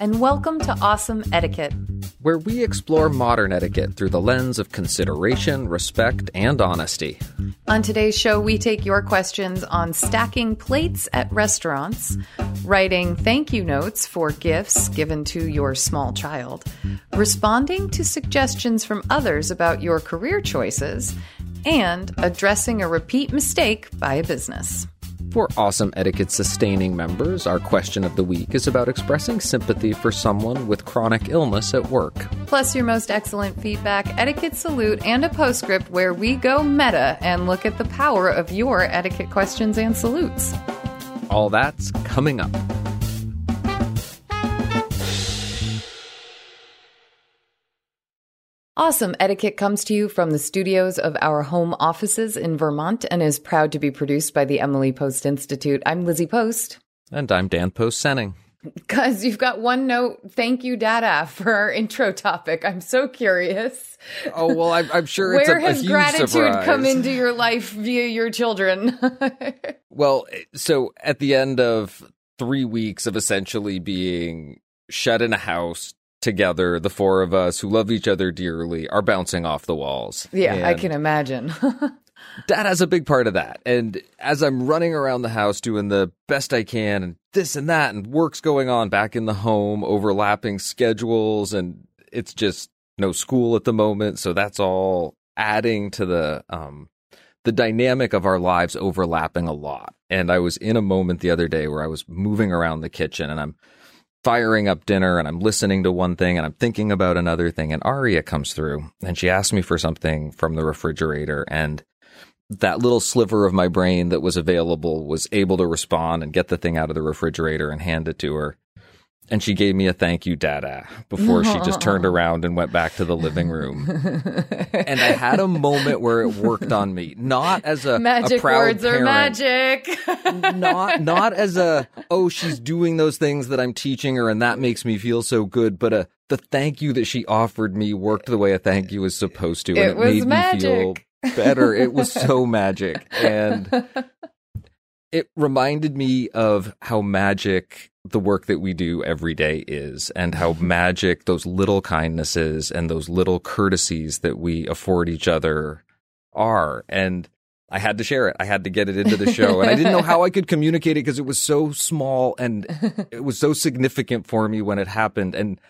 and welcome to Awesome Etiquette, where we explore modern etiquette through the lens of consideration, respect, and honesty. On today's show, we take your questions on stacking plates at restaurants, writing thank you notes for gifts given to your small child, responding to suggestions from others about your career choices, and addressing a repeat mistake by a business. For Awesome Etiquette sustaining members, our question of the week is about expressing sympathy for someone with chronic illness at work. Plus, your most excellent feedback, etiquette salute, and a postscript where we go meta and look at the power of your etiquette questions and salutes. All that's coming up. Awesome Etiquette comes to you from the studios of our home offices in Vermont and is proud to be produced by the Emily Post Institute. I'm Lizzie Post. And I'm Dan Post Senning. Because you've got one note, thank you, Dada, for our intro topic. I'm so curious. Oh, well, I'm, I'm sure Where it's a, has a huge gratitude surprise. come into your life via your children? Well, so at the end of three weeks of essentially being shut in a house together, the four of us who love each other dearly are bouncing off the walls. yeah, I can imagine. Dad has a big part of that. And as I'm running around the house doing the best I can and this and that and work's going on back in the home, overlapping schedules and it's just no school at the moment, so that's all adding to the um the dynamic of our lives overlapping a lot. And I was in a moment the other day where I was moving around the kitchen and I'm firing up dinner and I'm listening to one thing and I'm thinking about another thing and Aria comes through and she asked me for something from the refrigerator and that little sliver of my brain that was available was able to respond and get the thing out of the refrigerator and hand it to her. And she gave me a thank you, Dada, before she just turned around and went back to the living room. and I had a moment where it worked on me, not as a, a magic proud words are magic. not not as a oh she's doing those things that I'm teaching her and that makes me feel so good, but a the thank you that she offered me worked the way a thank you is supposed to, and It it, made me feel better. It was so magic, and it reminded me of how magic the work that we do every day is, and how magic those little kindnesses and those little courtesies that we afford each other are, and. I had to share it. I had to get it into the show. And I didn't know how I could communicate it because it was so small and it was so significant for me when it happened and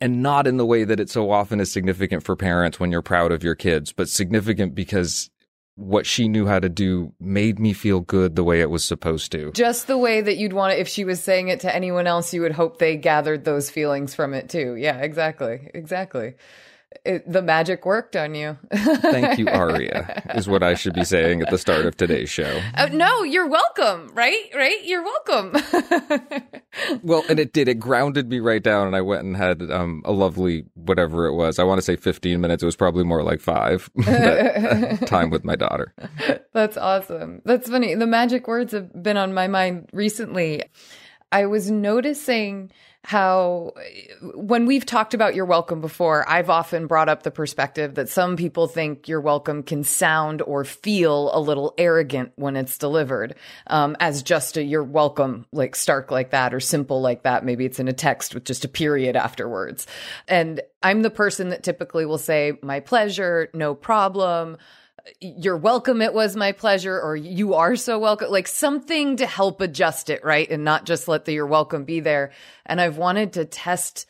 and not in the way that it so often is significant for parents when you're proud of your kids, but significant because what she knew how to do made me feel good the way it was supposed to. Just the way that you'd want it if she was saying it to anyone else, you would hope they gathered those feelings from it too. Yeah, exactly. Exactly. It, the magic worked on you. Thank you, Aria, is what I should be saying at the start of today's show. Uh, no, you're welcome, right? Right? You're welcome. Well, and it did. It grounded me right down, and I went and had um, a lovely whatever it was. I want to say 15 minutes. It was probably more like five uh, time with my daughter. That's awesome. That's funny. The magic words have been on my mind recently. I was noticing how when we've talked about you're welcome before, I've often brought up the perspective that some people think you're welcome can sound or feel a little arrogant when it's delivered um, as just a you're welcome, like stark like that or simple like that. Maybe it's in a text with just a period afterwards. And I'm the person that typically will say, my pleasure, no problem you're welcome it was my pleasure or you are so welcome like something to help adjust it right and not just let the you're welcome be there and i've wanted to test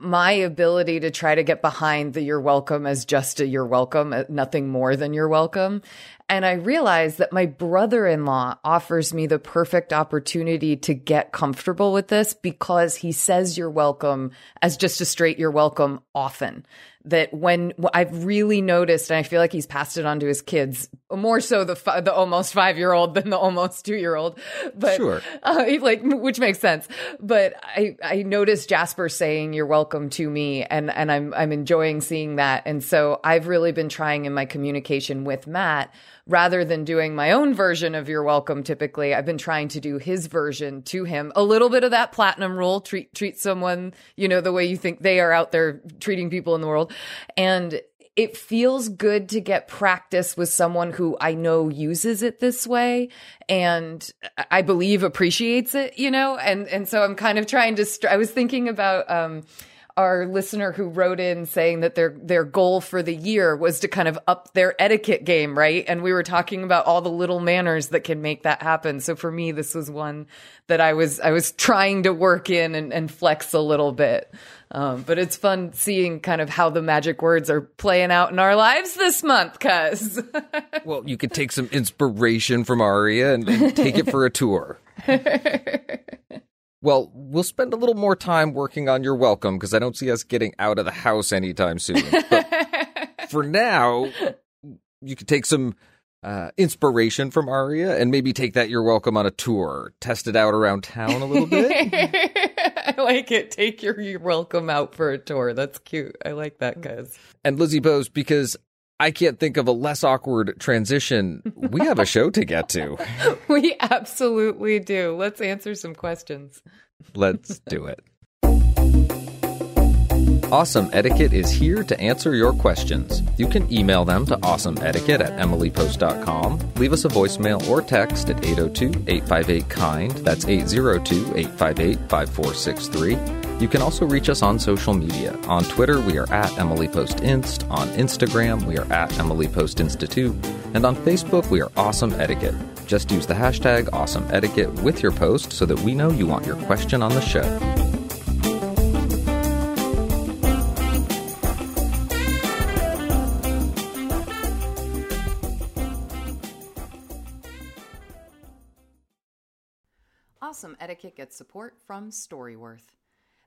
my ability to try to get behind the you're welcome as just a you're welcome, uh, nothing more than you're welcome. And I realized that my brother in law offers me the perfect opportunity to get comfortable with this because he says you're welcome as just a straight you're welcome often. That when I've really noticed, and I feel like he's passed it on to his kids, more so the the almost five year old than the almost two year old, but Sure. uh, like which makes sense. But I I noticed Jasper saying you're welcome to me, and and I'm I'm enjoying seeing that, and so I've really been trying in my communication with Matt rather than doing my own version of you're welcome typically i've been trying to do his version to him a little bit of that platinum rule treat treat someone you know the way you think they are out there treating people in the world and it feels good to get practice with someone who I know uses it this way and I believe appreciates it, you know? And and so I'm kind of trying to I was thinking about um our listener who wrote in saying that their their goal for the year was to kind of up their etiquette game, right? And we were talking about all the little manners that can make that happen. So for me, this was one that I was I was trying to work in and, and flex a little bit. Um, but it's fun seeing kind of how the magic words are playing out in our lives this month, cuz. Well, you could take some inspiration from Aria and, and take it for a tour. Well, we'll spend a little more time working on your welcome because I don't see us getting out of the house anytime soon. But for now, you could take some uh, inspiration from Aria and maybe take that you're welcome on a tour, test it out around town a little bit. I like it. Take your welcome out for a tour. That's cute. I like that, guys. and Lizzie Post, because I can't think of a less awkward transition. We have a show to get to. We absolutely do. Let's answer some questions. Let's do it. Awesome Etiquette is here to answer your questions. You can email them to awesomeetiquette at emilypost.com. Leave us a voicemail or text at 802 858 KIND. That's 802 858 5463. You can also reach us on social media. On Twitter, we are at Emily Post Inst. On Instagram, we are at Emily Post Institute. And on Facebook, we are Awesome Etiquette. Just use the hashtag Awesome Etiquette with your post so that we know you want your question on the show. Awesome Etiquette gets support from Storyworth.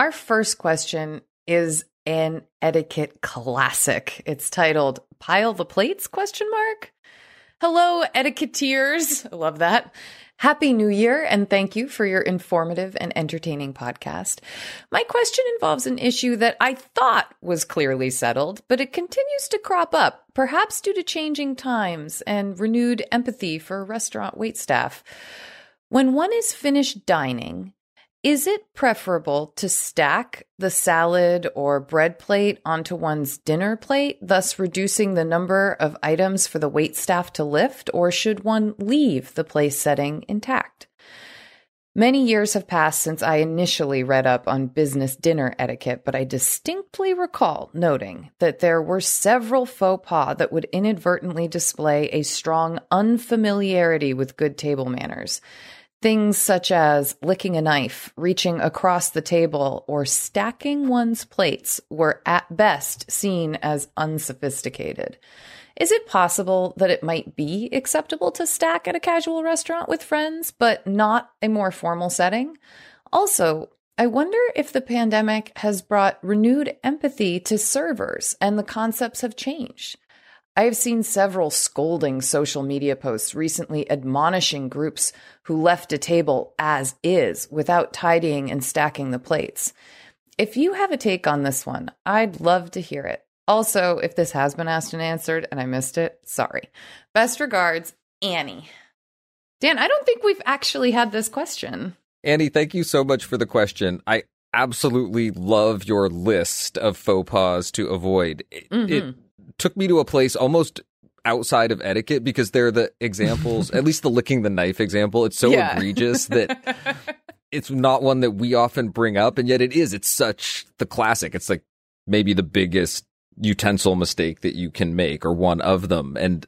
Our first question is an etiquette classic. It's titled Pile the Plates question mark. Hello etiquetteers. I love that. Happy New Year, and thank you for your informative and entertaining podcast. My question involves an issue that I thought was clearly settled, but it continues to crop up, perhaps due to changing times and renewed empathy for restaurant waitstaff. When one is finished dining, is it preferable to stack the salad or bread plate onto one's dinner plate, thus reducing the number of items for the wait staff to lift, or should one leave the place setting intact? Many years have passed since I initially read up on business dinner etiquette, but I distinctly recall noting that there were several faux pas that would inadvertently display a strong unfamiliarity with good table manners. Things such as licking a knife, reaching across the table, or stacking one's plates were at best seen as unsophisticated. Is it possible that it might be acceptable to stack at a casual restaurant with friends, but not a more formal setting? Also, I wonder if the pandemic has brought renewed empathy to servers and the concepts have changed. I have seen several scolding social media posts recently admonishing groups who left a table as is without tidying and stacking the plates. If you have a take on this one, I'd love to hear it. Also, if this has been asked and answered and I missed it, sorry. Best regards, Annie. Dan, I don't think we've actually had this question. Annie, thank you so much for the question. I absolutely love your list of faux pas to avoid. It, mm-hmm. it took me to a place almost outside of etiquette because they're the examples, at least the licking the knife example. It's so yeah. egregious that it's not one that we often bring up. And yet it is. It's such the classic. It's like maybe the biggest utensil mistake that you can make or one of them. And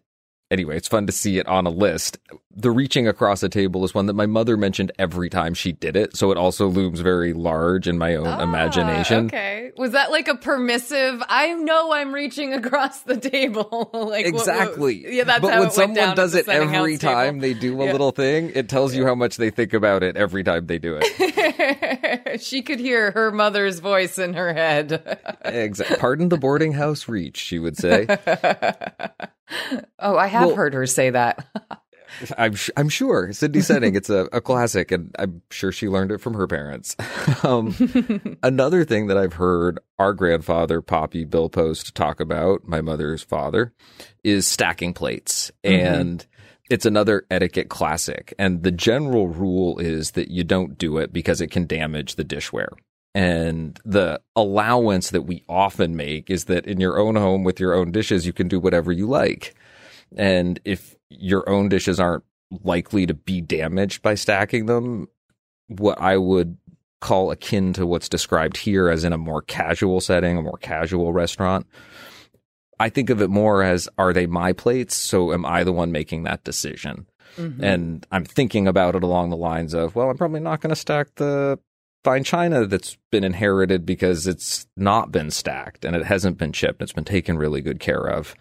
anyway, it's fun to see it on a list. The reaching across a table is one that my mother mentioned every time she did it, so it also looms very large in my own ah, imagination. Okay, was that like a permissive? I know I'm reaching across the table. like exactly. What, yeah, that's but when it someone does it every time they do a yeah. little thing, it tells you how much they think about it every time they do it. she could hear her mother's voice in her head. exactly. Pardon the boarding house reach, she would say. oh, I have well, heard her say that. I'm I'm sure Cindy Senning. It's a, a classic, and I'm sure she learned it from her parents. um, another thing that I've heard our grandfather Poppy Bill Post talk about, my mother's father, is stacking plates, mm-hmm. and it's another etiquette classic. And the general rule is that you don't do it because it can damage the dishware. And the allowance that we often make is that in your own home with your own dishes, you can do whatever you like. And if your own dishes aren't likely to be damaged by stacking them, what I would call akin to what's described here as in a more casual setting, a more casual restaurant. I think of it more as are they my plates? So am I the one making that decision? Mm-hmm. And I'm thinking about it along the lines of, well, I'm probably not going to stack the fine china that's been inherited because it's not been stacked and it hasn't been chipped. It's been taken really good care of.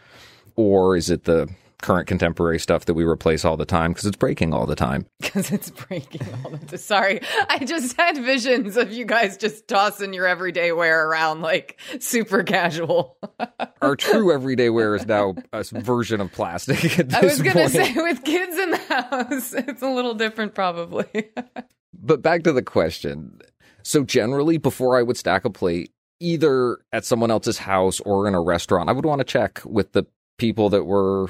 Or is it the current contemporary stuff that we replace all the time because it's breaking all the time. Because it's breaking all the time. Sorry, I just had visions of you guys just tossing your everyday wear around like super casual. Our true everyday wear is now a version of plastic. I was going to say, with kids in the house, it's a little different probably. but back to the question. So, generally, before I would stack a plate, either at someone else's house or in a restaurant, I would want to check with the people that were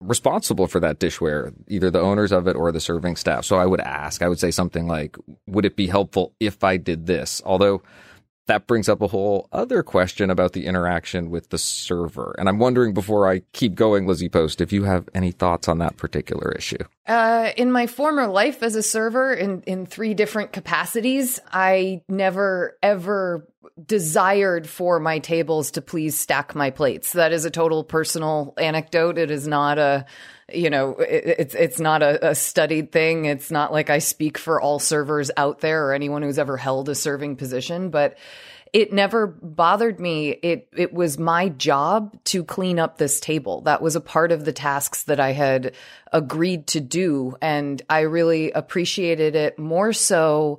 responsible for that dishware, either the owners of it or the serving staff. So I would ask, I would say something like, would it be helpful if I did this? Although that brings up a whole other question about the interaction with the server. And I'm wondering before I keep going, Lizzie Post, if you have any thoughts on that particular issue. Uh, in my former life as a server in, in three different capacities, I never ever desired for my tables to please stack my plates. That is a total personal anecdote. It is not a you know it, it's it's not a, a, studied thing it's not like i speak for all servers out there or anyone who's ever held a serving position but it never bothered me it it was my job to clean up this table that was a part of the tasks that i had agreed to do and i really appreciated it more so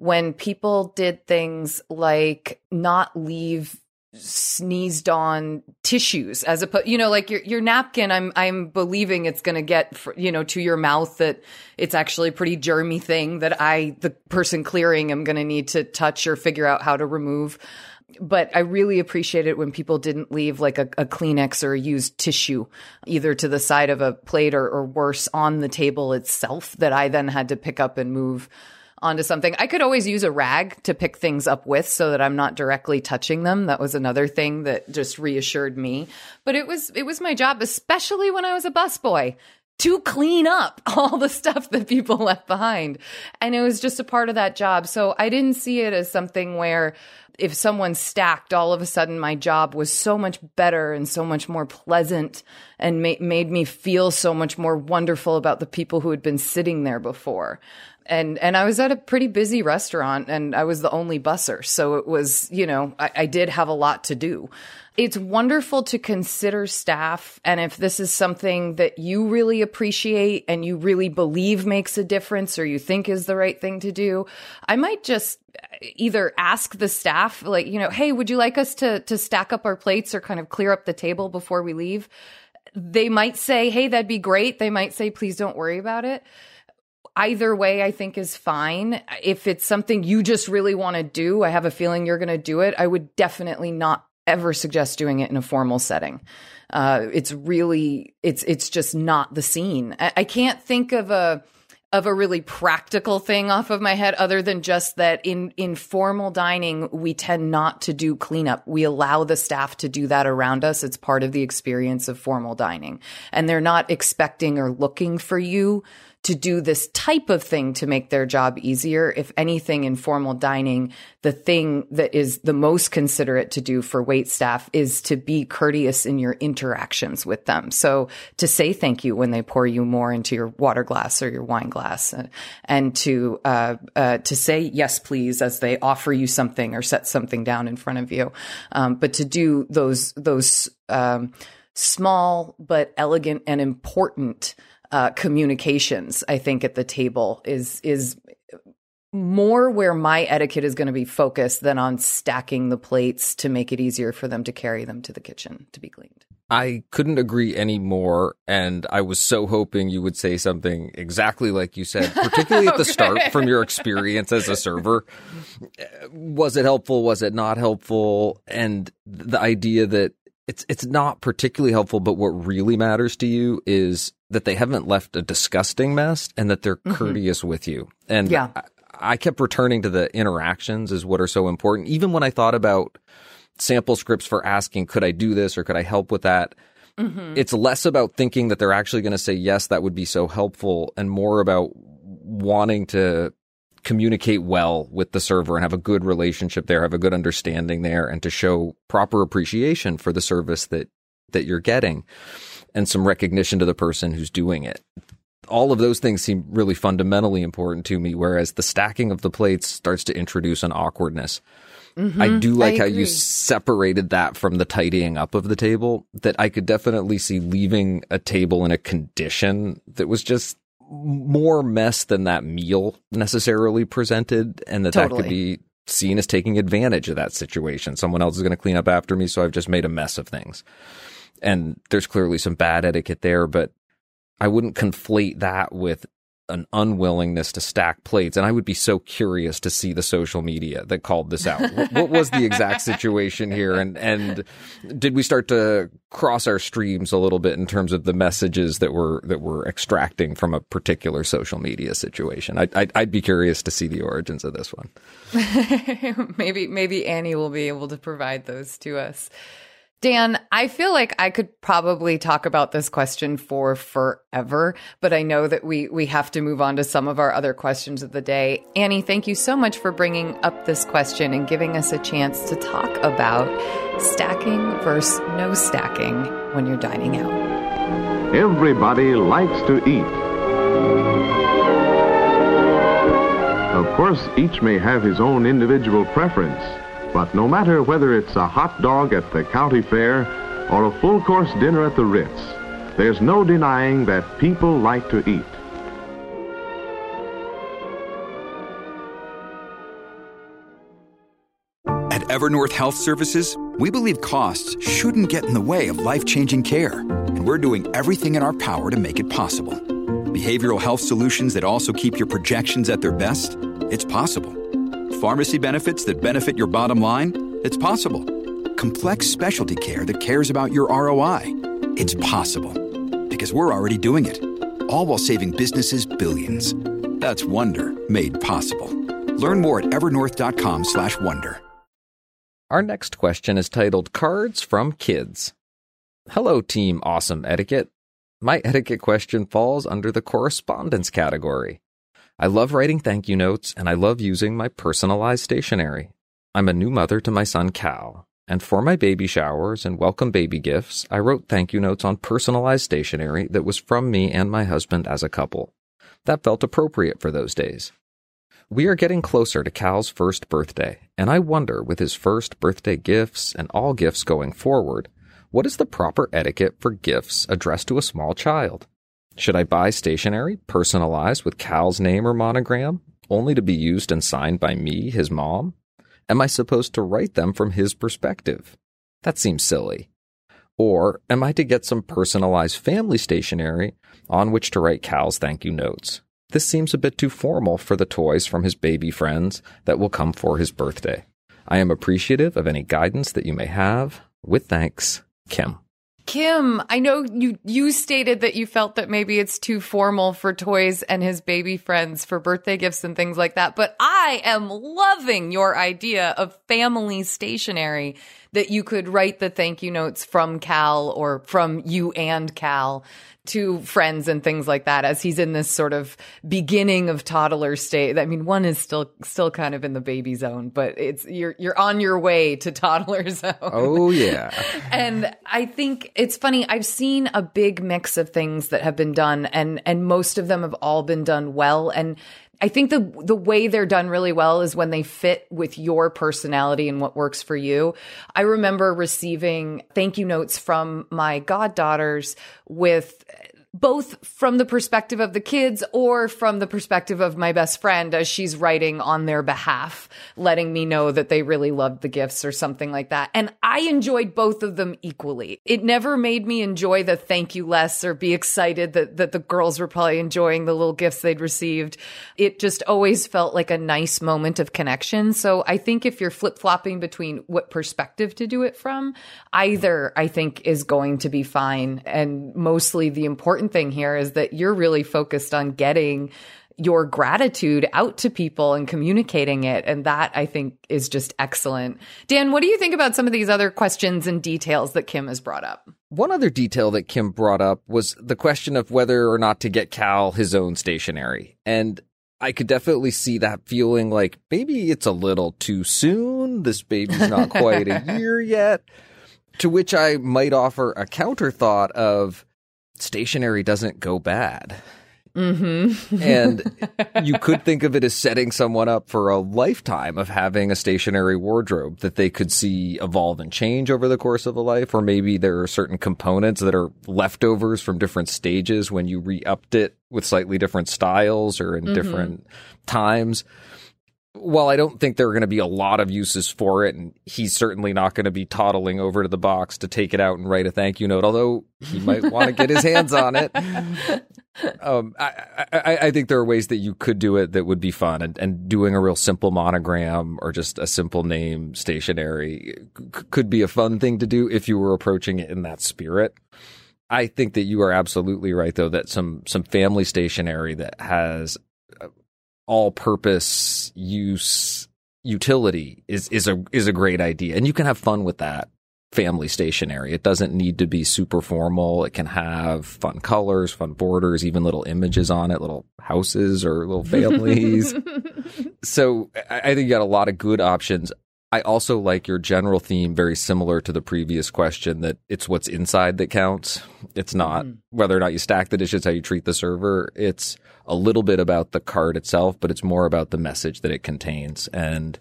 when people did things like not leave sneezed on tissues as a you know like your your napkin i'm i'm believing it's going to get you know to your mouth that it's actually a pretty germy thing that i the person clearing am going to need to touch or figure out how to remove. But I really appreciate it when people didn't leave like a, a, Kleenex or a used tissue either to the side of a plate or, or worse on the table itself that I then had to pick up and move onto something. I could always use a rag to pick things up with so that I'm not directly touching them. That was another thing that just reassured me. But it was it was my job, especially when I was a busboy, to clean up all the stuff that people left behind. And it was just a part of that job. So I didn't see it as something where if someone stacked, all of a sudden my job was so much better and so much more pleasant and ma- made me feel so much more wonderful about the people who had been sitting there before and and I was at a pretty busy restaurant and I was the only busser. So it was, you know, I, I, did have a lot to do. It's wonderful to consider staff. And if this is something that you really appreciate and you really believe makes a difference or you think is the right thing to do, I might just either ask the staff, like, you know, hey, would you like us to to stack up our plates or kind of clear up the table before we leave? They might say, hey, that'd be great. They might say, please don't worry about it either way i think is fine. If it's something you just really want to do i have a feeling you're going to do it i would definitely not ever suggest doing it in a formal setting. Uh, it's really it's it's just not the scene. I, I can't think of a of a really practical thing off of my head other than just that in in formal dining we tend not to do cleanup. We allow the staff to do that around us. It's part of the experience of formal dining. And they're not expecting or looking for you to do this type of thing to make their job easier. If anything, in formal dining, the thing that is the most considerate to do for wait staff is to be courteous in your interactions with them. So to say thank you when they pour you more into your water glass or your wine glass, and, and to uh, uh, to say yes, please, as they offer you something or set something down in front of you. Um, but to do those those um, small but elegant and important uh, communications, I think, at the table is is more where my etiquette is going to be focused than on stacking the plates to make it easier for them to carry them to the kitchen to be cleaned. I couldn't agree any more. And I was so hoping you would say something exactly like you said, particularly at the start from your experience as a server. Was it helpful? Was it not helpful? And the idea that it's it's not particularly helpful, but what really matters to you is that they haven't left a disgusting mess and that they're mm-hmm. courteous with you. And yeah. I, I kept returning to the interactions is what are so important. Even when I thought about sample scripts for asking, could I do this or could I help with that? Mm-hmm. It's less about thinking that they're actually going to say, yes, that would be so helpful, and more about wanting to communicate well with the server and have a good relationship there, have a good understanding there, and to show proper appreciation for the service that that you're getting and some recognition to the person who's doing it. All of those things seem really fundamentally important to me, whereas the stacking of the plates starts to introduce an awkwardness. Mm-hmm. I do like I how you separated that from the tidying up of the table, that I could definitely see leaving a table in a condition that was just more mess than that meal necessarily presented, and that totally. that could be seen as taking advantage of that situation. Someone else is going to clean up after me, so I've just made a mess of things. And there's clearly some bad etiquette there, but I wouldn't conflate that with an unwillingness to stack plates. And I would be so curious to see the social media that called this out. what, was the exact situation here? And, and did we start to cross our streams a little bit in terms of the messages that we're, that we're extracting from a particular social media situation? I, I'd, I'd be curious to see the origins of this one. maybe, maybe Annie will be able to provide those to us. Dan, I feel like I could probably talk about this question for forever, but I know that we we have to move on to some of our other questions of the day. Annie, thank you so much for bringing up this question and giving us a chance to talk about stacking versus no stacking when you're dining out. Everybody likes to eat. Of course, each may have his own individual preference. But no matter whether it's a hot dog at the county fair or a full course dinner at the Ritz, there's no denying that people like to eat. At Evernorth Health Services, We believe costs shouldn't get in the way of life changing care, and we're doing everything in our power to make it possible. Behavioral health solutions that also keep your projections at their best? It's possible. Pharmacy benefits that benefit your bottom line? It's possible. Complex specialty care that cares about your ROI? It's possible. Because we're already doing it. All while saving businesses billions. That's Wonder made possible. Learn more at evernorth.com/wonder. Our next question is titled Cards from Kids. Hello, Team Awesome Etiquette. My etiquette question falls under the correspondence category. I love writing thank you notes and I love using my personalized stationery. I'm a new mother to my son Cal, and for my baby showers and welcome baby gifts, I wrote thank you notes on personalized stationery that was from me and my husband as a couple. That felt appropriate for those days. We are getting closer to Cal's first birthday, and I wonder, with his first birthday gifts and all gifts going forward, what is the proper etiquette for gifts addressed to a small child? Should I buy stationery personalized with Cal's name or monogram, only to be used and signed by me, his mom? Am I supposed to write them from his perspective? That seems silly. Or am I to get some personalized family stationery on which to write Cal's thank you notes? This seems a bit too formal for the toys from his baby friends that will come for his birthday. I am appreciative of any guidance that you may have. With thanks, Kim. Kim, I know you you stated that you felt that maybe it's too formal for toys and his baby friends for birthday gifts and things like that, but I am loving your idea of family stationery that you could write the thank you notes from Cal or from you and Cal to friends and things like that as he's in this sort of beginning of toddler state. I mean, one is still still kind of in the baby zone, but it's you're you're on your way to toddler zone. Oh yeah. and I think it's funny. I've seen a big mix of things that have been done and and most of them have all been done well and I think the the way they're done really well is when they fit with your personality and what works for you. I remember receiving thank you notes from my goddaughters with both from the perspective of the kids or from the perspective of my best friend as she's writing on their behalf, letting me know that they really loved the gifts or something like that. And I enjoyed both of them equally. It never made me enjoy the thank you less or be excited that, that the girls were probably enjoying the little gifts they'd received. It just always felt like a nice moment of connection. So I think if you're flip flopping between what perspective to do it from, either I think is going to be fine. And mostly the important important thing here is that you're really focused on getting your gratitude out to people and communicating it. And that I think is just excellent. Dan, what do you think about some of these other questions and details that Kim has brought up? One other detail that Kim brought up was the question of whether or not to get Cal his own stationery. And I could definitely see that feeling like maybe it's a little too soon. This baby's not quite a year yet. To which I might offer a counter thought of stationery doesn't go bad. Mm-hmm. and you could think of it as setting someone up for a lifetime of having a stationary wardrobe that they could see evolve and change over the course of a life. Or maybe there are certain components that are leftovers from different stages when you re upped it with slightly different styles or in mm-hmm. different times while I don't think there are going to be a lot of uses for it, and he's certainly not going to be toddling over to the box to take it out and write a thank you note, although he might want to get his hands on it. Um, I, I, I, think there are ways that you could do it that would be fun, and, and doing a real simple monogram or just a simple name stationery c- could be a fun thing to do if you were approaching it in that spirit. I think that you are absolutely right, though, that some some family stationery that has all purpose use utility is is a is a great idea. And you can have fun with that family stationery. It doesn't need to be super formal. It can have fun colors fun borders even little images on it little houses or little families. So I, I think you got a lot of good options I also like your general theme, very similar to the previous question, that it's what's inside that counts. It's not mm. whether or not you stack the dishes, how you treat the server. It's a little bit about the card itself, but it's more about the message that it contains. And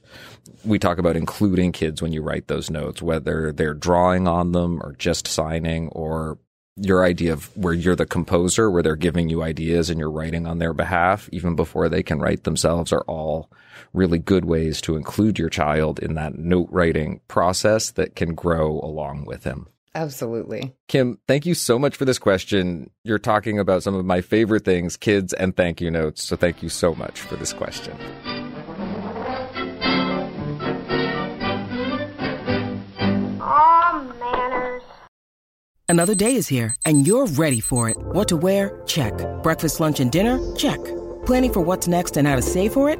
we talk about including kids when you write those notes, whether they're drawing on them or just signing or your idea of where you're the composer, where they're giving you ideas and you're writing on their behalf, even before they can write themselves, are all really good ways to include your child in that note writing process that can grow along with him. Absolutely. Kim, thank you so much for this question. You're talking about some of my favorite things, kids and thank you notes. So thank you so much for this question. Aw, manners. Another day is here, and you're ready for it. What to wear? Check. Breakfast, lunch, and dinner? Check. Planning for what's next and how to save for it?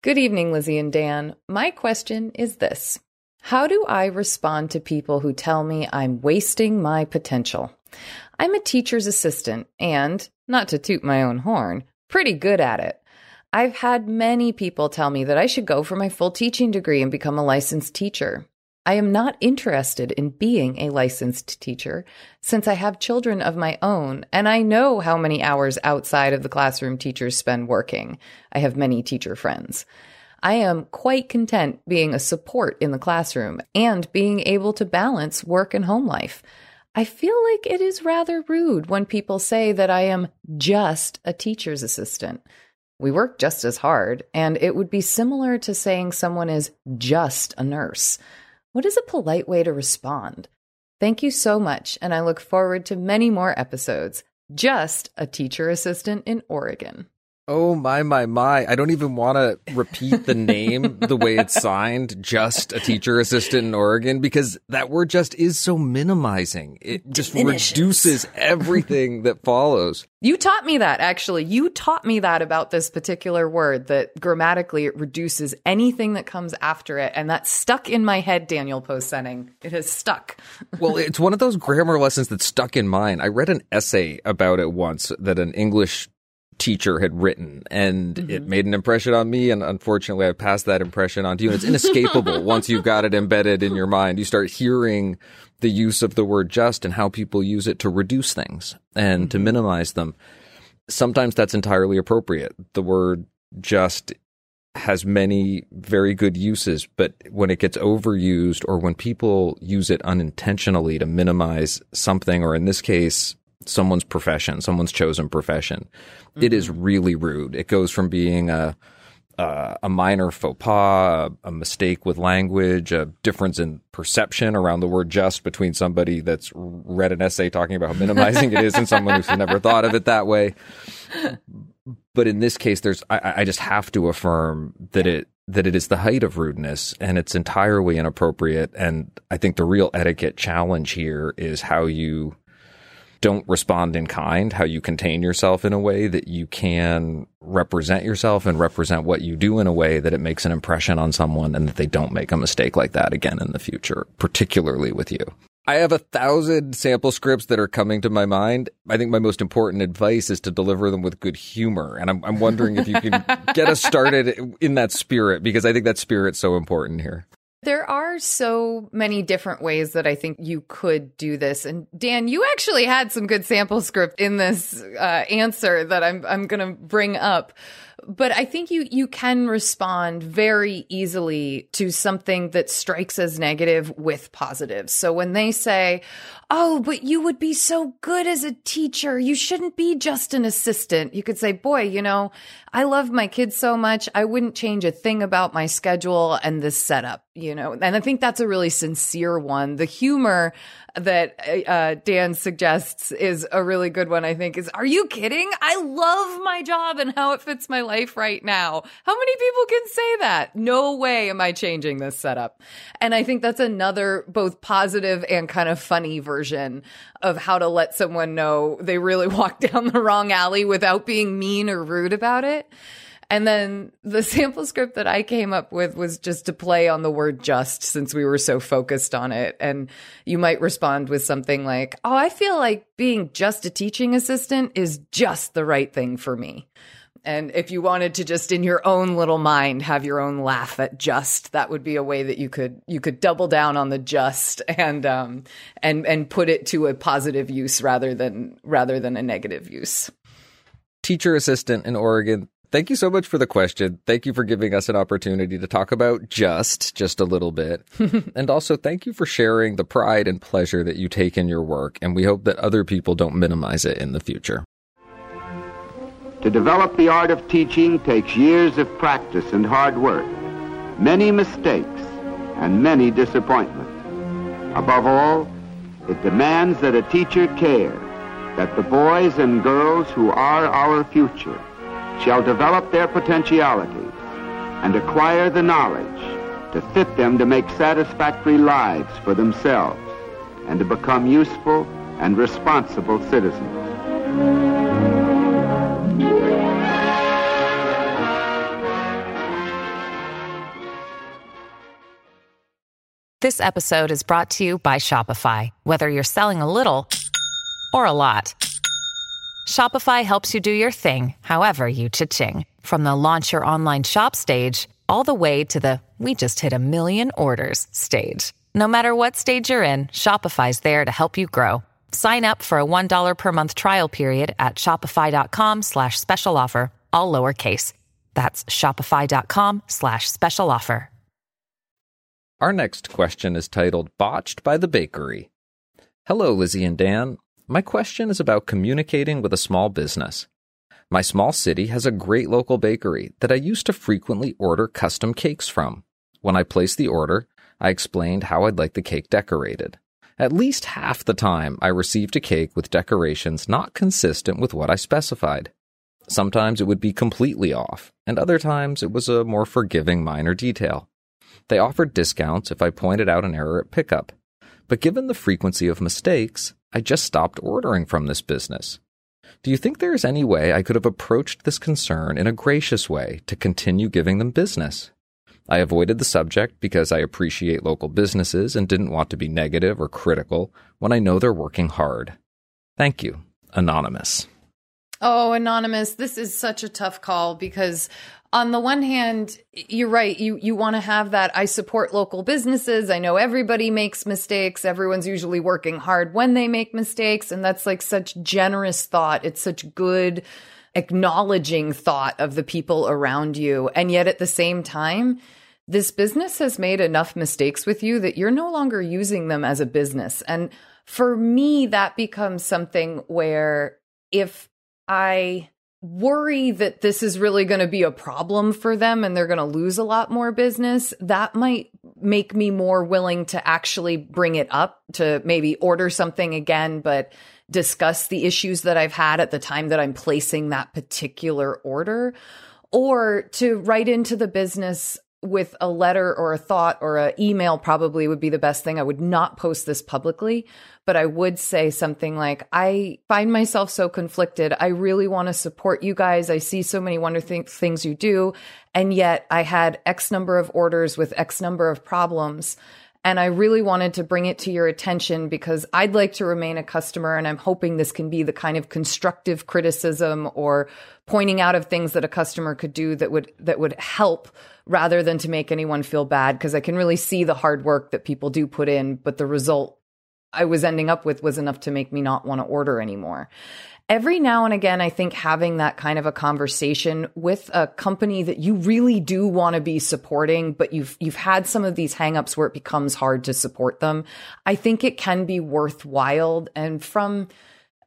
Good evening, Lizzie and Dan. My question is this How do I respond to people who tell me I'm wasting my potential? I'm a teacher's assistant and, not to toot my own horn, pretty good at it. I've had many people tell me that I should go for my full teaching degree and become a licensed teacher. I am not interested in being a licensed teacher since I have children of my own and I know how many hours outside of the classroom teachers spend working. I have many teacher friends. I am quite content being a support in the classroom and being able to balance work and home life. I feel like it is rather rude when people say that I am just a teacher's assistant. We work just as hard, and it would be similar to saying someone is just a nurse. What is a polite way to respond? Thank you so much, and I look forward to many more episodes. Just a teacher assistant in Oregon. Oh my my my! I don't even want to repeat the name the way it's signed. Just a teacher assistant in Oregon because that word just is so minimizing. It just Diminishes. reduces everything that follows. You taught me that actually. You taught me that about this particular word that grammatically it reduces anything that comes after it. And that's stuck in my head, Daniel Post-Senning. It has stuck. Well, it's one of those grammar lessons that stuck in mine. I read an essay about it once that an English teacher had written and it mm-hmm. made an impression on me and unfortunately I passed that impression on to you. And it's inescapable. Once you've got it embedded in your mind you start hearing the use of the word just and how people use it to reduce things and to mm-hmm. minimize them. Sometimes that's entirely appropriate. The word just has many very good uses but when it gets overused or when people use it unintentionally to minimize something or in this case someone's profession, someone's chosen profession. It is really rude. It goes from being a uh, a minor faux pas, a, a mistake with language, a difference in perception around the word just between somebody that's read an essay talking about how minimizing it is and someone who's never thought of it that way. But in this case, there's I, I just have to affirm that it that it is the height of rudeness and it's entirely inappropriate. And I think the real etiquette challenge here is how you don't respond in kind, how you contain yourself in a way that you can represent yourself and represent what you do in a way that it makes an impression on someone and that they don't make a mistake like that again in the future, particularly with you. I have a thousand sample scripts that are coming to my mind. I think my most important advice is to deliver them with good humor. And I'm, I'm wondering if you can get us started in that spirit because I think that spirit's so important here. There are so many different ways that I think you could do this. And Dan, you actually had some good sample script in this uh, answer that I'm I'm going to bring up. But I think you you can respond very easily to something that strikes as negative with positive. So when they say, "Oh, but you would be so good as a teacher. You shouldn't be just an assistant." You could say, "Boy, you know, I love my kids so much. I wouldn't change a thing about my schedule and this setup, you know." And I think that's a really sincere one. The humor that uh, Dan suggests is a really good one. I think is, "Are you kidding? I love my job and how it fits my life right now. How many people can say that? No way am I changing this setup." And I think that's another both positive and kind of funny version of how to let someone know they really walked down the wrong alley without being mean or rude about it. And then the sample script that I came up with was just to play on the word just since we were so focused on it. And you might respond with something like, Oh, I feel like being just a teaching assistant is just the right thing for me. And if you wanted to just in your own little mind have your own laugh at just, that would be a way that you could you could double down on the just and um and and put it to a positive use rather than rather than a negative use. Teacher assistant in Oregon, Thank you so much for the question. Thank you for giving us an opportunity to talk about just, just a little bit. and also thank you for sharing the pride and pleasure that you take in your work. And we hope that other people don't minimize it in the future. To develop the art of teaching takes years of practice and hard work, many mistakes, and many disappointments. Above all, it demands that a teacher care that the boys and girls who are our future shall develop their potentialities and acquire the knowledge to fit them to make satisfactory lives for themselves and to become useful and responsible citizens. This episode is brought to you by Shopify. Whether you're selling a little or a lot, Shopify helps you do your thing, however you cha-ching. From the launch your online shop stage, all the way to the we just hit a million orders stage. No matter what stage you're in, Shopify's there to help you grow. Sign up for a $1 per month trial period at shopify.com slash special offer, all lowercase. That's shopify.com slash special offer. Our next question is titled Botched by the Bakery. Hello, Lizzie and Dan. My question is about communicating with a small business. My small city has a great local bakery that I used to frequently order custom cakes from. When I placed the order, I explained how I'd like the cake decorated. At least half the time, I received a cake with decorations not consistent with what I specified. Sometimes it would be completely off, and other times it was a more forgiving minor detail. They offered discounts if I pointed out an error at pickup. But given the frequency of mistakes, I just stopped ordering from this business. Do you think there is any way I could have approached this concern in a gracious way to continue giving them business? I avoided the subject because I appreciate local businesses and didn't want to be negative or critical when I know they're working hard. Thank you, Anonymous. Oh, Anonymous, this is such a tough call because on the one hand, you're right. You you want to have that. I support local businesses. I know everybody makes mistakes. Everyone's usually working hard when they make mistakes, and that's like such generous thought. It's such good acknowledging thought of the people around you. And yet at the same time, this business has made enough mistakes with you that you're no longer using them as a business. And for me, that becomes something where if I worry that this is really going to be a problem for them and they're going to lose a lot more business, that might make me more willing to actually bring it up to maybe order something again, but discuss the issues that I've had at the time that I'm placing that particular order or to write into the business with a letter or a thought or an email probably would be the best thing. I would not post this publicly, but I would say something like, I find myself so conflicted. I really want to support you guys. I see so many wonderful things you do. And yet I had X number of orders with X number of problems. And I really wanted to bring it to your attention because I'd like to remain a customer. And I'm hoping this can be the kind of constructive criticism or pointing out of things that a customer could do that would, that would help rather than to make anyone feel bad. Cause I can really see the hard work that people do put in, but the result I was ending up with was enough to make me not want to order anymore every now and again, I think having that kind of a conversation with a company that you really do want to be supporting, but you've, you've had some of these hangups where it becomes hard to support them. I think it can be worthwhile. And from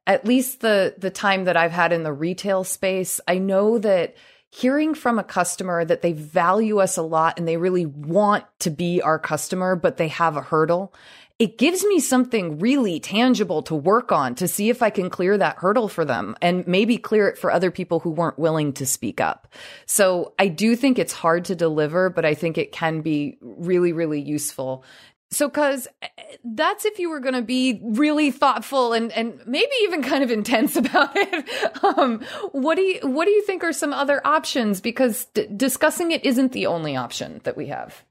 at least the, the time that I've had in the retail space, I know that hearing from a customer that they value us a lot and they really want to be our customer, but they have a hurdle it gives me something really tangible to work on to see if I can clear that hurdle for them and maybe clear it for other people who weren't willing to speak up. So I do think it's hard to deliver, but I think it can be really, really useful So, cause eh, that's if you were going to be really thoughtful and, and maybe even kind of intense about it. Um, what do you, what do you think are some other options? Because d- discussing it isn't the only option that we have.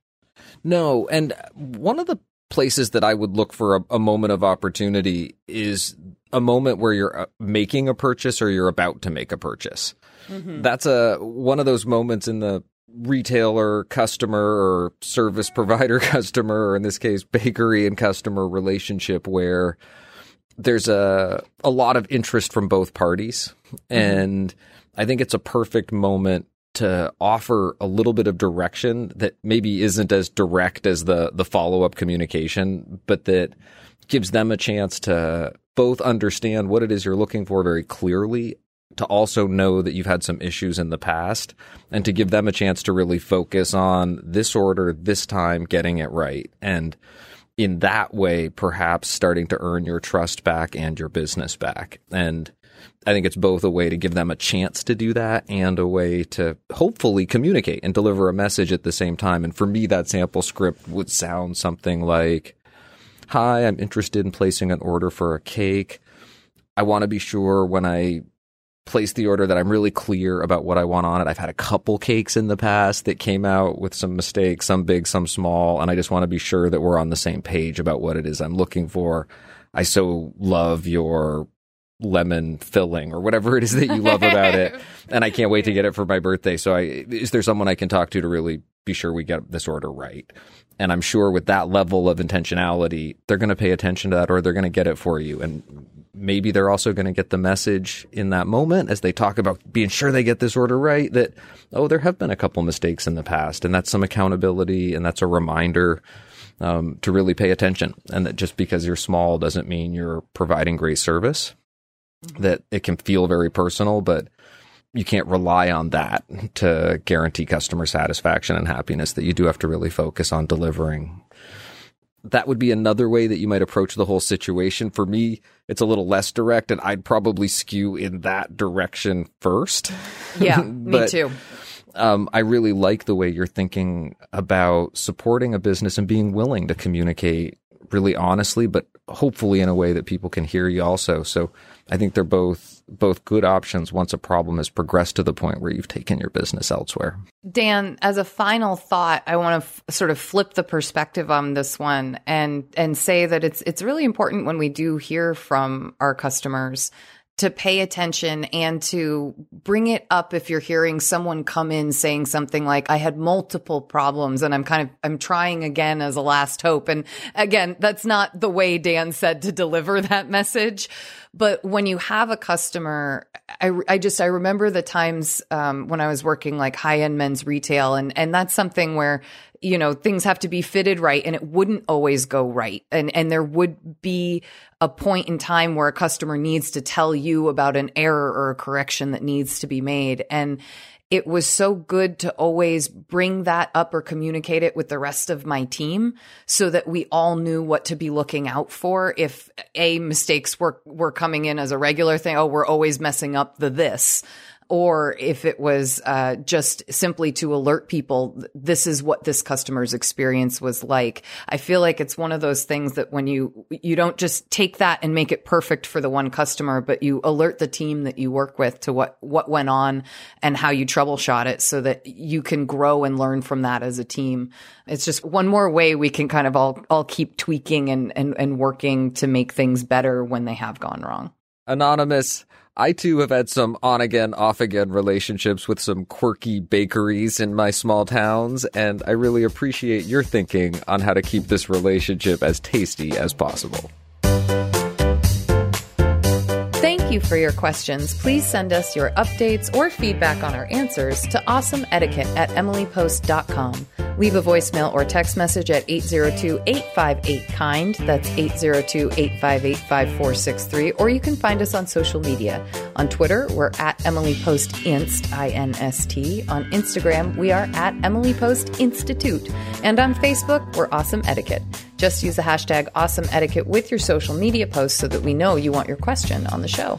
No. And one of the places that I would look for a, a moment of opportunity is a moment where you're uh, making a purchase or you're about to make a purchase. Mm-hmm. That's a one of those moments in the retailer customer or service provider customer, or in this case, bakery and customer relationship where there's a a lot of interest from both parties, mm-hmm. and I think it's a perfect moment to offer a little bit of direction that maybe isn't as direct as the the follow up communication, but that gives them a chance to both understand what it is you're looking for very clearly to also know that you've had some issues in the past and to give them a chance to really focus on this order, this time, getting it right. And in that way, perhaps starting to earn your trust back and your business back. And I think it's both a way to give them a chance to do that and a way to hopefully communicate and deliver a message at the same time. And for me, that sample script would sound something like, Hi, I'm interested in placing an order for a cake. I want to be sure when I place the order that I'm really clear about what I want on it. I've had a couple cakes in the past that came out with some mistakes, some big, some small, and I just want to be sure that we're on the same page about what it is I'm looking for. I so love your lemon filling or whatever it is that you love about it. And I can't wait to get it for my birthday. So I, is there someone I can talk to to really be sure we get this order right? And I'm sure with that level of intentionality, they're going to pay attention to that or they're going to get it for you. And maybe they're also going to get the message in that moment as they talk about being sure they get this order right that, oh, there have been a couple mistakes in the past. And that's some accountability and that's a reminder um, to really pay attention. And that just because you're small doesn't mean you're providing great service that it can feel very personal, but you can't rely on that to guarantee customer satisfaction and happiness that you do have to really focus on delivering. That would be another way that you might approach the whole situation. For me, it's a little less direct and I'd probably skew in that direction first. Yeah, me too. Um, I really like the way you're thinking about supporting a business and being willing to communicate really honestly, but hopefully in a way that people can hear you also. So I think they're both both good options once a problem has progressed to the point where you've taken your business elsewhere. Dan, as a final thought, I want to f- sort of flip the perspective on this one and and say that it's it's really important when we do hear from our customers to pay attention and to bring it up if you're hearing someone come in saying something like i had multiple problems and i'm kind of i'm trying again as a last hope. And again that's not the way dan said to deliver that message. But when you have a customer i, I just i remember the times um, when i was working like high end men's retail and and that's something where you know things have to be fitted right and it wouldn't always go right. And and there would be a point in time where a customer needs to tell you about an error or a correction that needs to be made. And it was so good to always bring that up or communicate it with the rest of my team so that we all knew what to be looking out for if a mistakes were were coming in as a regular thing. Oh we're always messing up the this or if it was uh, just simply to alert people this is what this customer's experience was like. I feel like it's one of those things that when you you don't just take that and make it perfect for the one customer but you alert the team that you work with to what what went on and how you troubleshot it so that you can grow and learn from that as a team. It's just one more way we can kind of all all keep tweaking and and, and working to make things better when they have gone wrong. Anonymous I too have had some on again, off again relationships with some quirky bakeries in my small towns, and I really appreciate your thinking on how to keep this relationship as tasty as possible. Thank you for your questions. Please send us your updates or feedback on our answers to awesomeetiquette at emilypost.com. Leave a voicemail or text message at 802 858 KIND. That's 802 858 5463. Or you can find us on social media. On Twitter, we're at Emily Post Inst, I N S T. On Instagram, we are at Emily Post Institute. And on Facebook, we're Awesome Etiquette. Just use the hashtag Awesome Etiquette with your social media posts so that we know you want your question on the show.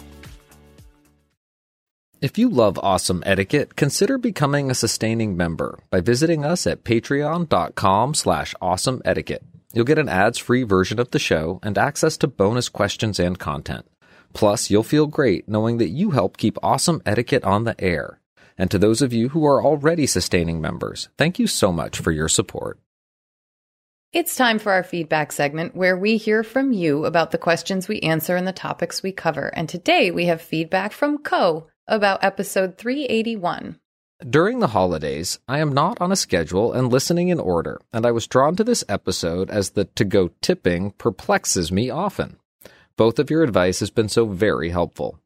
If you love awesome etiquette, consider becoming a sustaining member by visiting us at patreon.com slash awesome etiquette. You'll get an ads-free version of the show and access to bonus questions and content. Plus, you'll feel great knowing that you help keep awesome etiquette on the air. And to those of you who are already sustaining members, thank you so much for your support. It's time for our feedback segment where we hear from you about the questions we answer and the topics we cover. And today we have feedback from Co about episode 381. During the holidays, I am not on a schedule and listening in order, and I was drawn to this episode as the to go tipping perplexes me often. Both of your advice has been so very helpful.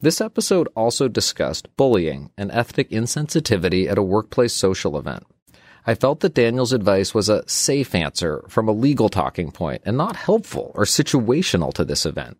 This episode also discussed bullying and ethnic insensitivity at a workplace social event. I felt that Daniel's advice was a safe answer from a legal talking point and not helpful or situational to this event.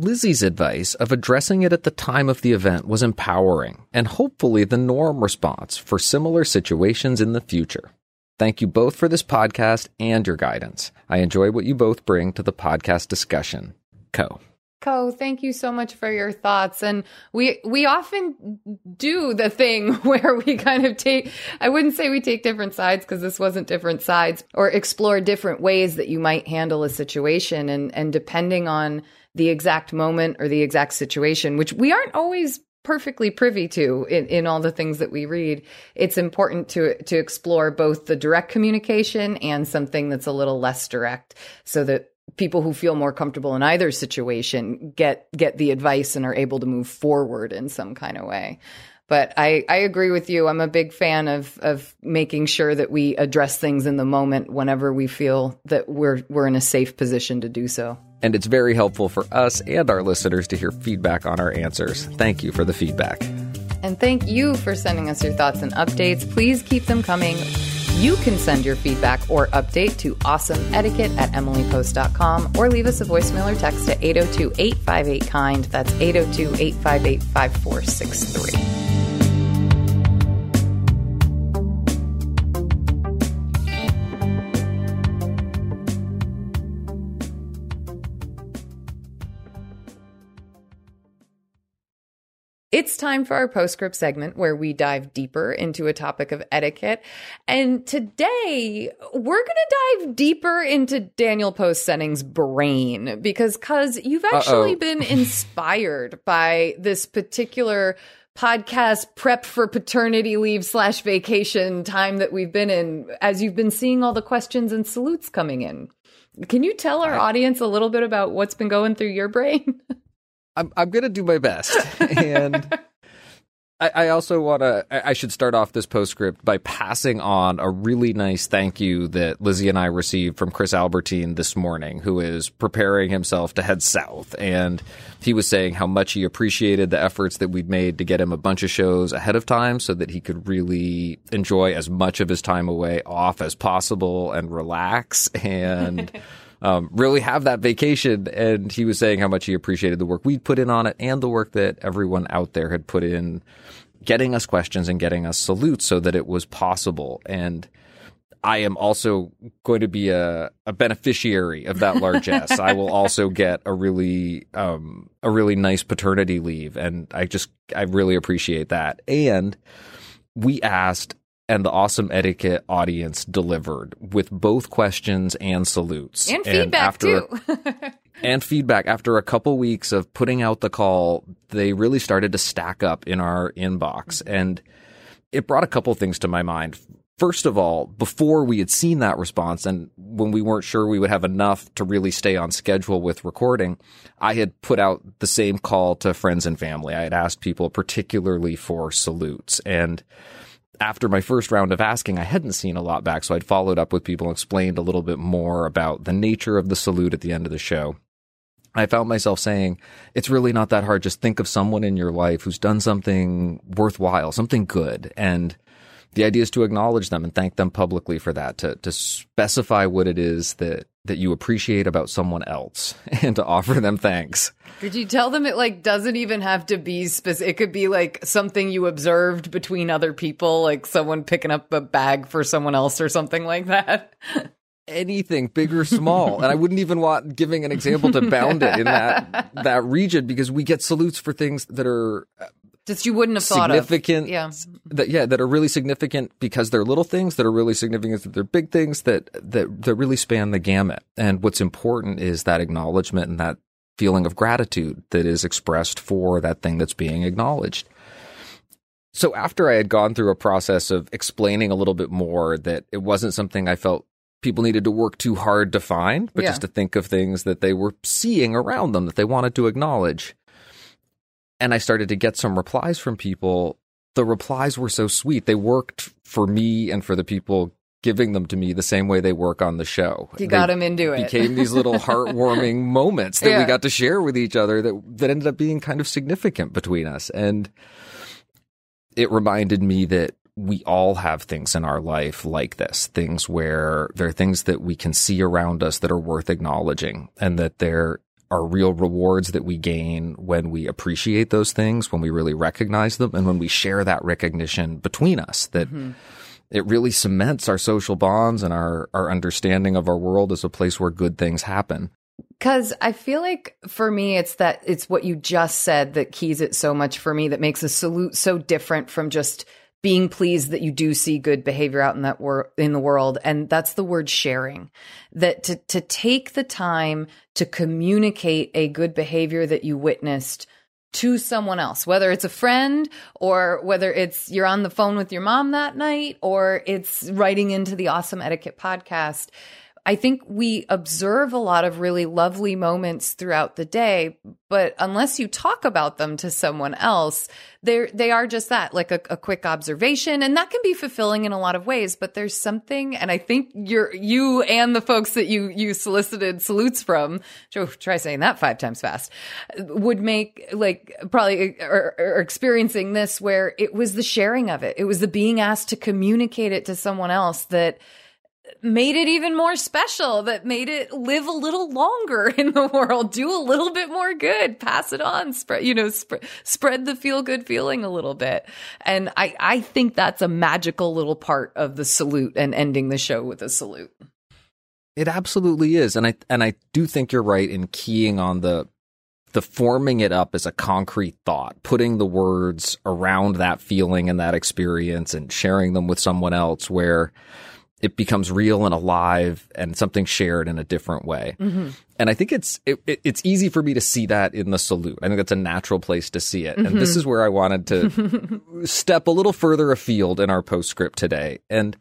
Lizzie's advice of addressing it at the time of the event was empowering and hopefully the norm response for similar situations in the future. Thank you both for this podcast and your guidance. I enjoy what you both bring to the podcast discussion. Co. Co, thank you so much for your thoughts. And we we often do the thing where we kind of take I wouldn't say we take different sides because this wasn't different sides or explore different ways that you might handle a situation and and depending on the exact moment or the exact situation, which we aren't always perfectly privy to in, in all the things that we read. It's important to to explore both the direct communication and something that's a little less direct so that people who feel more comfortable in either situation get get the advice and are able to move forward in some kind of way. But I, I agree with you. I'm a big fan of of making sure that we address things in the moment whenever we feel that we're we're in a safe position to do so. And it's very helpful for us and our listeners to hear feedback on our answers. Thank you for the feedback. And thank you for sending us your thoughts and updates. Please keep them coming. You can send your feedback or update to awesomeetiquette at emilypost.com or leave us a voicemail or text at 802 858 KIND. That's 802 858 5463. It's time for our postscript segment where we dive deeper into a topic of etiquette. And today we're going to dive deeper into Daniel Post Senning's brain because, cuz you've actually Uh-oh. been inspired by this particular podcast prep for paternity leave slash vacation time that we've been in as you've been seeing all the questions and salutes coming in. Can you tell our audience a little bit about what's been going through your brain? I'm I'm gonna do my best, and I, I also want to. I should start off this postscript by passing on a really nice thank you that Lizzie and I received from Chris Albertine this morning, who is preparing himself to head south, and he was saying how much he appreciated the efforts that we'd made to get him a bunch of shows ahead of time, so that he could really enjoy as much of his time away off as possible and relax and. um, really have that vacation. And he was saying how much he appreciated the work we'd put in on it and the work that everyone out there had put in getting us questions and getting us salutes so that it was possible. And I am also going to be a, a beneficiary of that largesse. I will also get a really um, a really nice paternity leave, and I just I really appreciate that. And we asked and the awesome etiquette audience delivered with both questions and salutes and, and feedback after, too. and feedback after a couple weeks of putting out the call, they really started to stack up in our inbox, mm-hmm. and it brought a couple things to my mind. First of all, before we had seen that response and when we weren't sure we would have enough to really stay on schedule with recording, I had put out the same call to friends and family. I had asked people particularly for salutes and after my first round of asking, I hadn't seen a lot back, so I'd followed up with people and explained a little bit more about the nature of the salute at the end of the show. I found myself saying, it's really not that hard. Just think of someone in your life who's done something worthwhile, something good. And the idea is to acknowledge them and thank them publicly for that, to, to specify what it is that, that you appreciate about someone else and to offer them thanks. Could you tell them it like doesn't even have to be specific? It could be like something you observed between other people, like someone picking up a bag for someone else or something like that. anything big or small and i wouldn't even want giving an example to bound it in that that region because we get salutes for things that are just you wouldn't have thought significant of. Yeah. that yeah that are really significant because they're little things that are really significant that they're big things that that that really span the gamut and what's important is that acknowledgement and that feeling of gratitude that is expressed for that thing that's being acknowledged so after I had gone through a process of explaining a little bit more that it wasn't something I felt people needed to work too hard to find, but Yeah. just to think of things that they were seeing around them that they wanted to acknowledge. And I started to get some replies from people. The replies were so sweet. They worked for me and for the people giving them to me the same way they work on the show. You They them into it. Became these little heartwarming moments that Yeah. we got to share with each other that that ended up being kind of significant between us. And it reminded me that we all have things in our life like this things where there are things that we can see around us that are worth acknowledging and that there are real rewards that we gain when we appreciate those things when we really recognize them and when we share that recognition between us that mm-hmm. it really cements our social bonds and our our understanding of our world as a place where good things happen. Cause I feel like for me, it's that it's what you just said that keys it so much for me that makes a salute so different from just being pleased that you do see good behavior out in that wor- in the world. And that's the word sharing that to, to take the time to communicate a good behavior that you witnessed to someone else, whether it's a friend or whether it's you're on the phone with your mom that night or it's writing into the awesome etiquette podcast. I think we observe a lot of really lovely moments throughout the day, but unless you talk about them to someone else, they they are just that, like a, a quick observation, and that can be fulfilling in a lot of ways. But there's something, and I think you're you and the folks that you you solicited salutes from, Joe, try saying that five times fast, would make like probably or, or experiencing this where it was the sharing of it, it was the being asked to communicate it to someone else that made it even more special that made it live a little longer in the world do a little bit more good pass it on spread you know sp- spread the feel good feeling a little bit. And i i think that's a magical little part of the salute and ending the show with a salute. It absolutely is, and I and I do think you're right in keying on the the forming it up as a concrete thought, putting the words around that feeling and that experience, and sharing them with someone else, where it becomes real and alive and something shared in a different way. Mm-hmm. And I think it's it, it- it's easy for me to see that in the salute. I think that's a natural place to see it. And this Mhm. is where I wanted to step a little further afield in our postscript today. And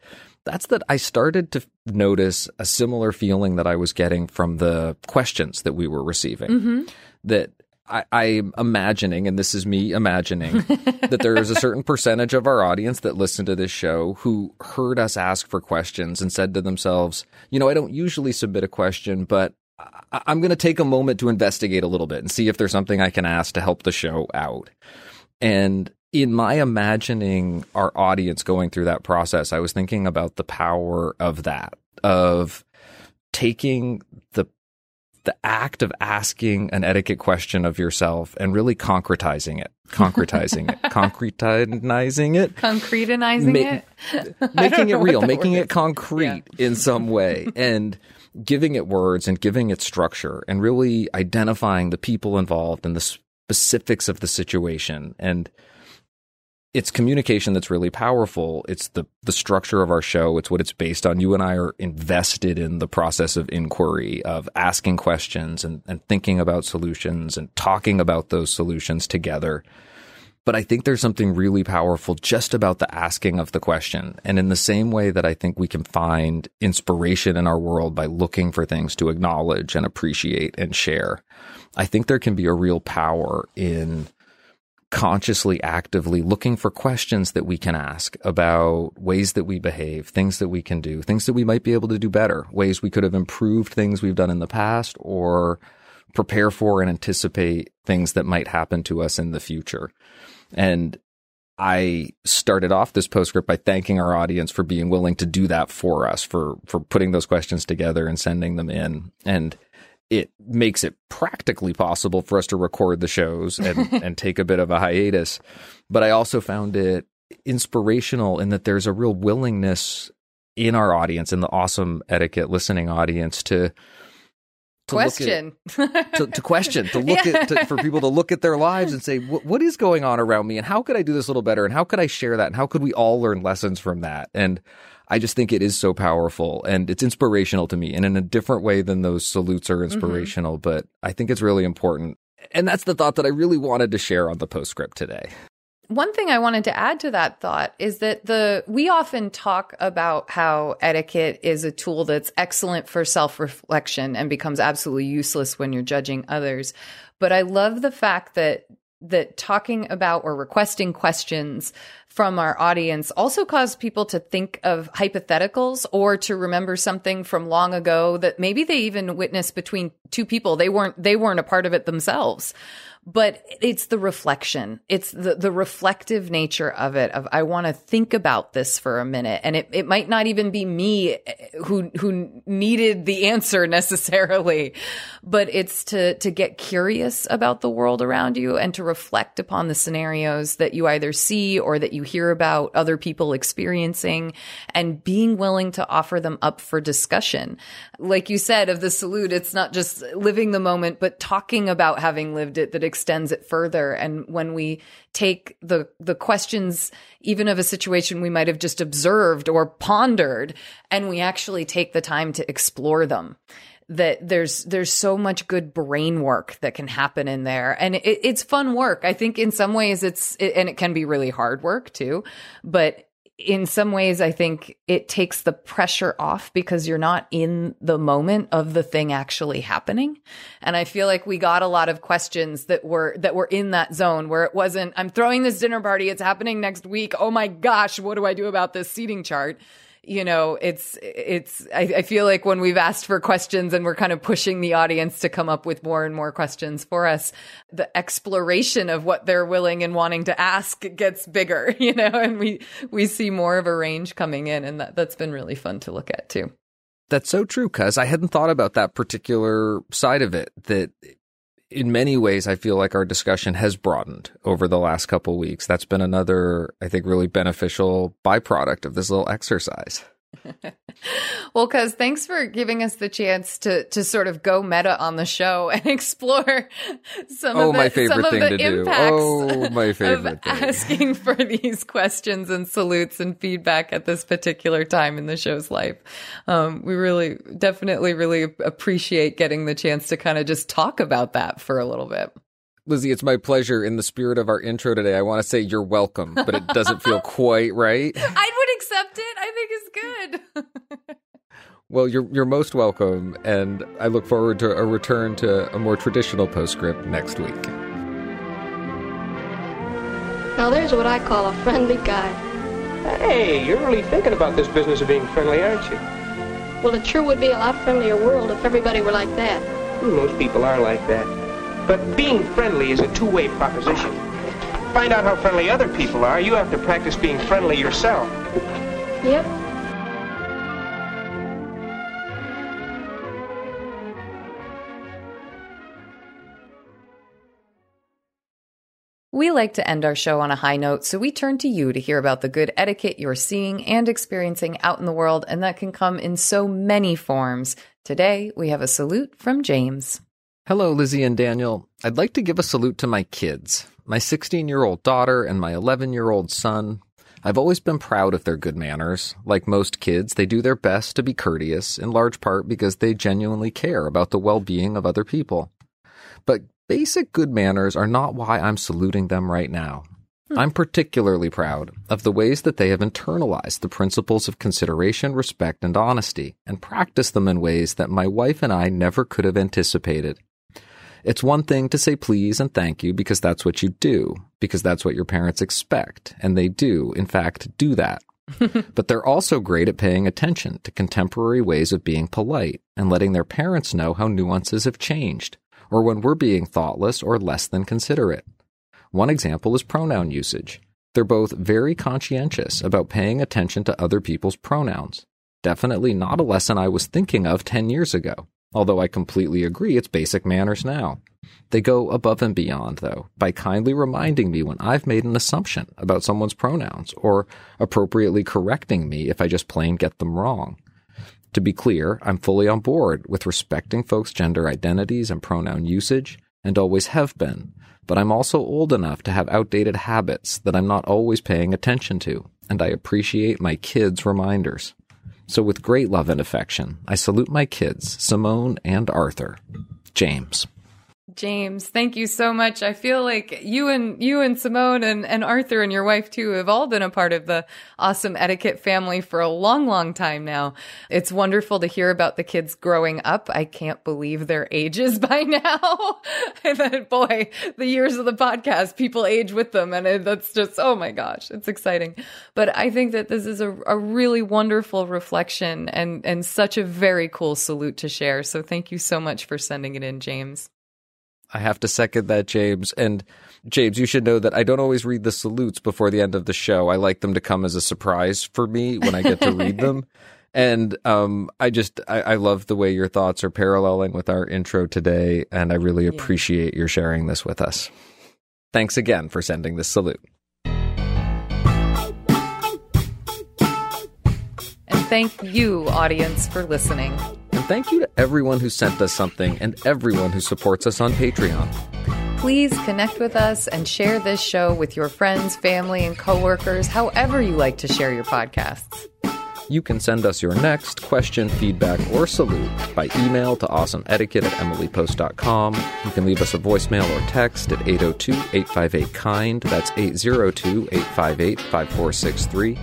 that's that I started to notice a similar feeling that I was getting from the questions that we were receiving. Mhm. That I, I'm imagining, and this is me imagining, that there is a certain percentage of our audience that listen to this show who heard us ask for questions and said to themselves, you know, I don't usually submit a question, but I- I'm going to take a moment to investigate a little bit and see if there's something I can ask to help the show out. And in my imagining our audience going through that process, I was thinking about the power of that, of taking the the act of asking an etiquette question of yourself and really concretizing it, concretizing it, concretizing it, concretizing Ma- it? Making it real, making it concrete in some way, and giving it words and giving it structure, and really identifying the people involved and the specifics of the situation. And it's communication that's really powerful. It's the the structure of our show. It's what it's based on. You and I are invested in the process of inquiry, of asking questions and, and thinking about solutions and talking about those solutions together. But I think there's something really powerful just about the asking of the question. And in the same way that I think we can find inspiration in our world by looking for things to acknowledge and appreciate and share, I think there can be a real power in consciously, actively looking for questions that we can ask about ways that we behave, things that we can do, things that we might be able to do better, ways we could have improved things we've done in the past or prepare for and anticipate things that might happen to us in the future. And I started off this postscript by thanking our audience for being willing to do that for us, for for putting those questions together and sending them in. And it makes it practically possible for us to record the shows and, and take a bit of a hiatus. But I also found it inspirational in that there's a real willingness in our audience, in the awesome etiquette listening audience, to question at, to, to, question to look yeah. at to, for people to look at their lives and say what is going on around me and how could i do this a little better and how could i share that and how could we all learn lessons from that and i just think it is so powerful and it's inspirational to me and in a different way than those salutes are mm-hmm. inspirational mm-hmm. but i think it's really important and that's the thought that i really wanted to share on the postscript today one thing I wanted to add to that thought is that the we often talk about how etiquette is a tool that's excellent for self-reflection and becomes absolutely useless when you're judging others. But I love the fact that that talking about or requesting questions from our audience also cause people to think of hypotheticals or to remember something from long ago that maybe they even witnessed between two people. They weren't they weren't a part of it themselves but it's the reflection. It's the, the reflective nature of it of I want to think about this for a minute. And it, it might not even be me eh, who who needed the answer necessarily, but it's to to get curious about the world around you and to reflect upon the scenarios that you either see or that you hear about other people experiencing and being willing to offer them up for discussion. Like you said of the salute, it's not just living the moment, but talking about having lived it that extends it further. And when we take the, the questions, even of a situation we might have just observed or pondered, and we actually take the time to explore them that there's there's so much good brain work that can happen in there and it, it's fun work i think in some ways it's it, and it can be really hard work too but in some ways, I think it takes the pressure off because you're not in the moment of the thing actually happening. And I feel like we got a lot of questions that were, that were in that zone where it wasn't, I'm throwing this dinner party. It's happening next week. Oh my gosh. What do I do about this seating chart? You know, it's, it's, I, I, feel like when we've asked for questions and we're kind of pushing the audience to come up with more and more questions for us, the exploration of what they're willing and wanting to ask gets bigger, you know, and we, we see more of a range coming in. And that, that's been really fun to look at too. That's so true, cuz I hadn't thought about that particular side of it. That in many ways, I feel like our discussion has broadened over the last couple weeks. That's been another, I think, really beneficial byproduct of this little exercise. well, cuz thanks for giving us the chance to to sort of go meta on the show and explore some oh, of the, my favorite some thing the to impacts do. Oh, my favorite of thing. asking for these questions and salutes and feedback at this particular time in the show's life. Um, we really, definitely, really appreciate getting the chance to kind of just talk about that for a little bit. Lizzie, it's my pleasure. In the spirit of our intro today, I want to say you're welcome, but it doesn't feel quite right. I would it. I think it's good. well, you're you're most welcome, and I look forward to a return to a more traditional postscript next week. Now, there's what I call a friendly guy. Hey, you're really thinking about this business of being friendly, aren't you? Well, it sure would be a lot friendlier world if everybody were like that. Hmm, most people are like that. But being friendly is a two-way proposition. To find out how friendly other people are, you have to practice being friendly yourself. Yep. We like to end our show on a high note, so we turn to you to hear about the good etiquette you're seeing and experiencing out in the world, and that can come in so many forms. Today, we have a salute from James. Hello, Lizzie and Daniel. I'd like to give a salute to my kids, my 16 year old daughter and my 11 year old son. I've always been proud of their good manners. Like most kids, they do their best to be courteous, in large part because they genuinely care about the well being of other people. But basic good manners are not why I'm saluting them right now. Hmm. I'm particularly proud of the ways that they have internalized the principles of consideration, respect, and honesty, and practice them in ways that my wife and I never could have anticipated. It's one thing to say please and thank you because that's what you do, because that's what your parents expect. And they do, in fact, do that. but they're also great at paying attention to contemporary ways of being polite and letting their parents know how nuances have changed, or when we're being thoughtless or less than considerate. One example is pronoun usage. They're both very conscientious about paying attention to other people's pronouns. Definitely not a lesson I was thinking of 10 years ago, although I completely agree it's basic manners now. They go above and beyond, though, by kindly reminding me when I've made an assumption about someone's pronouns or appropriately correcting me if I just plain get them wrong. To be clear, I'm fully on board with respecting folks' gender identities and pronoun usage, and always have been, but I'm also old enough to have outdated habits that I'm not always paying attention to, and I appreciate my kids' reminders. So, with great love and affection, I salute my kids, Simone and Arthur. James. James, thank you so much. I feel like you and you and Simone and, and Arthur and your wife too have all been a part of the awesome etiquette family for a long, long time now. It's wonderful to hear about the kids growing up. I can't believe their ages by now. and then, boy, the years of the podcast, people age with them. And it, that's just, oh my gosh, it's exciting. But I think that this is a, a really wonderful reflection and, and such a very cool salute to share. So thank you so much for sending it in, James. I have to second that, James. And James, you should know that I don't always read the salutes before the end of the show. I like them to come as a surprise for me when I get to read them. And um, I just I, I, love the way your thoughts are paralleling with our intro today, and I really appreciate your sharing this with us. Thanks again for sending this salute. And thank you, audience, for listening thank you to everyone who sent us something and everyone who supports us on Patreon. Please connect with us and share this show with your friends, family, and coworkers, however you like to share your podcasts. You can send us your next question, feedback, or salute by email to awesomeetiquette at emilypost.com. You can leave us a voicemail or text at 802 858 KIND. That's 802 858 5463.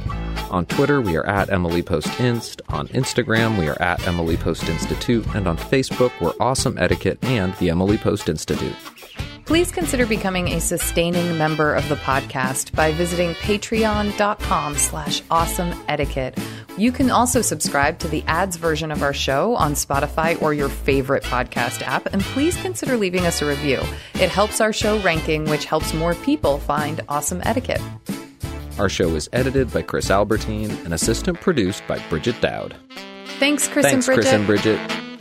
On Twitter, we are at Emily Post Inst. On Instagram, we are at Emily Post Institute. And on Facebook, we're Awesome Etiquette and the Emily Post Institute. Please consider becoming a sustaining member of the podcast by visiting patreon.com slash awesome etiquette. You can also subscribe to the ads version of our show on Spotify or your favorite podcast app, and please consider leaving us a review. It helps our show ranking, which helps more people find awesome etiquette. Our show is edited by Chris Albertine and assistant produced by Bridget Dowd. Thanks, Chris Thanks, and Bridget. Chris and Bridget.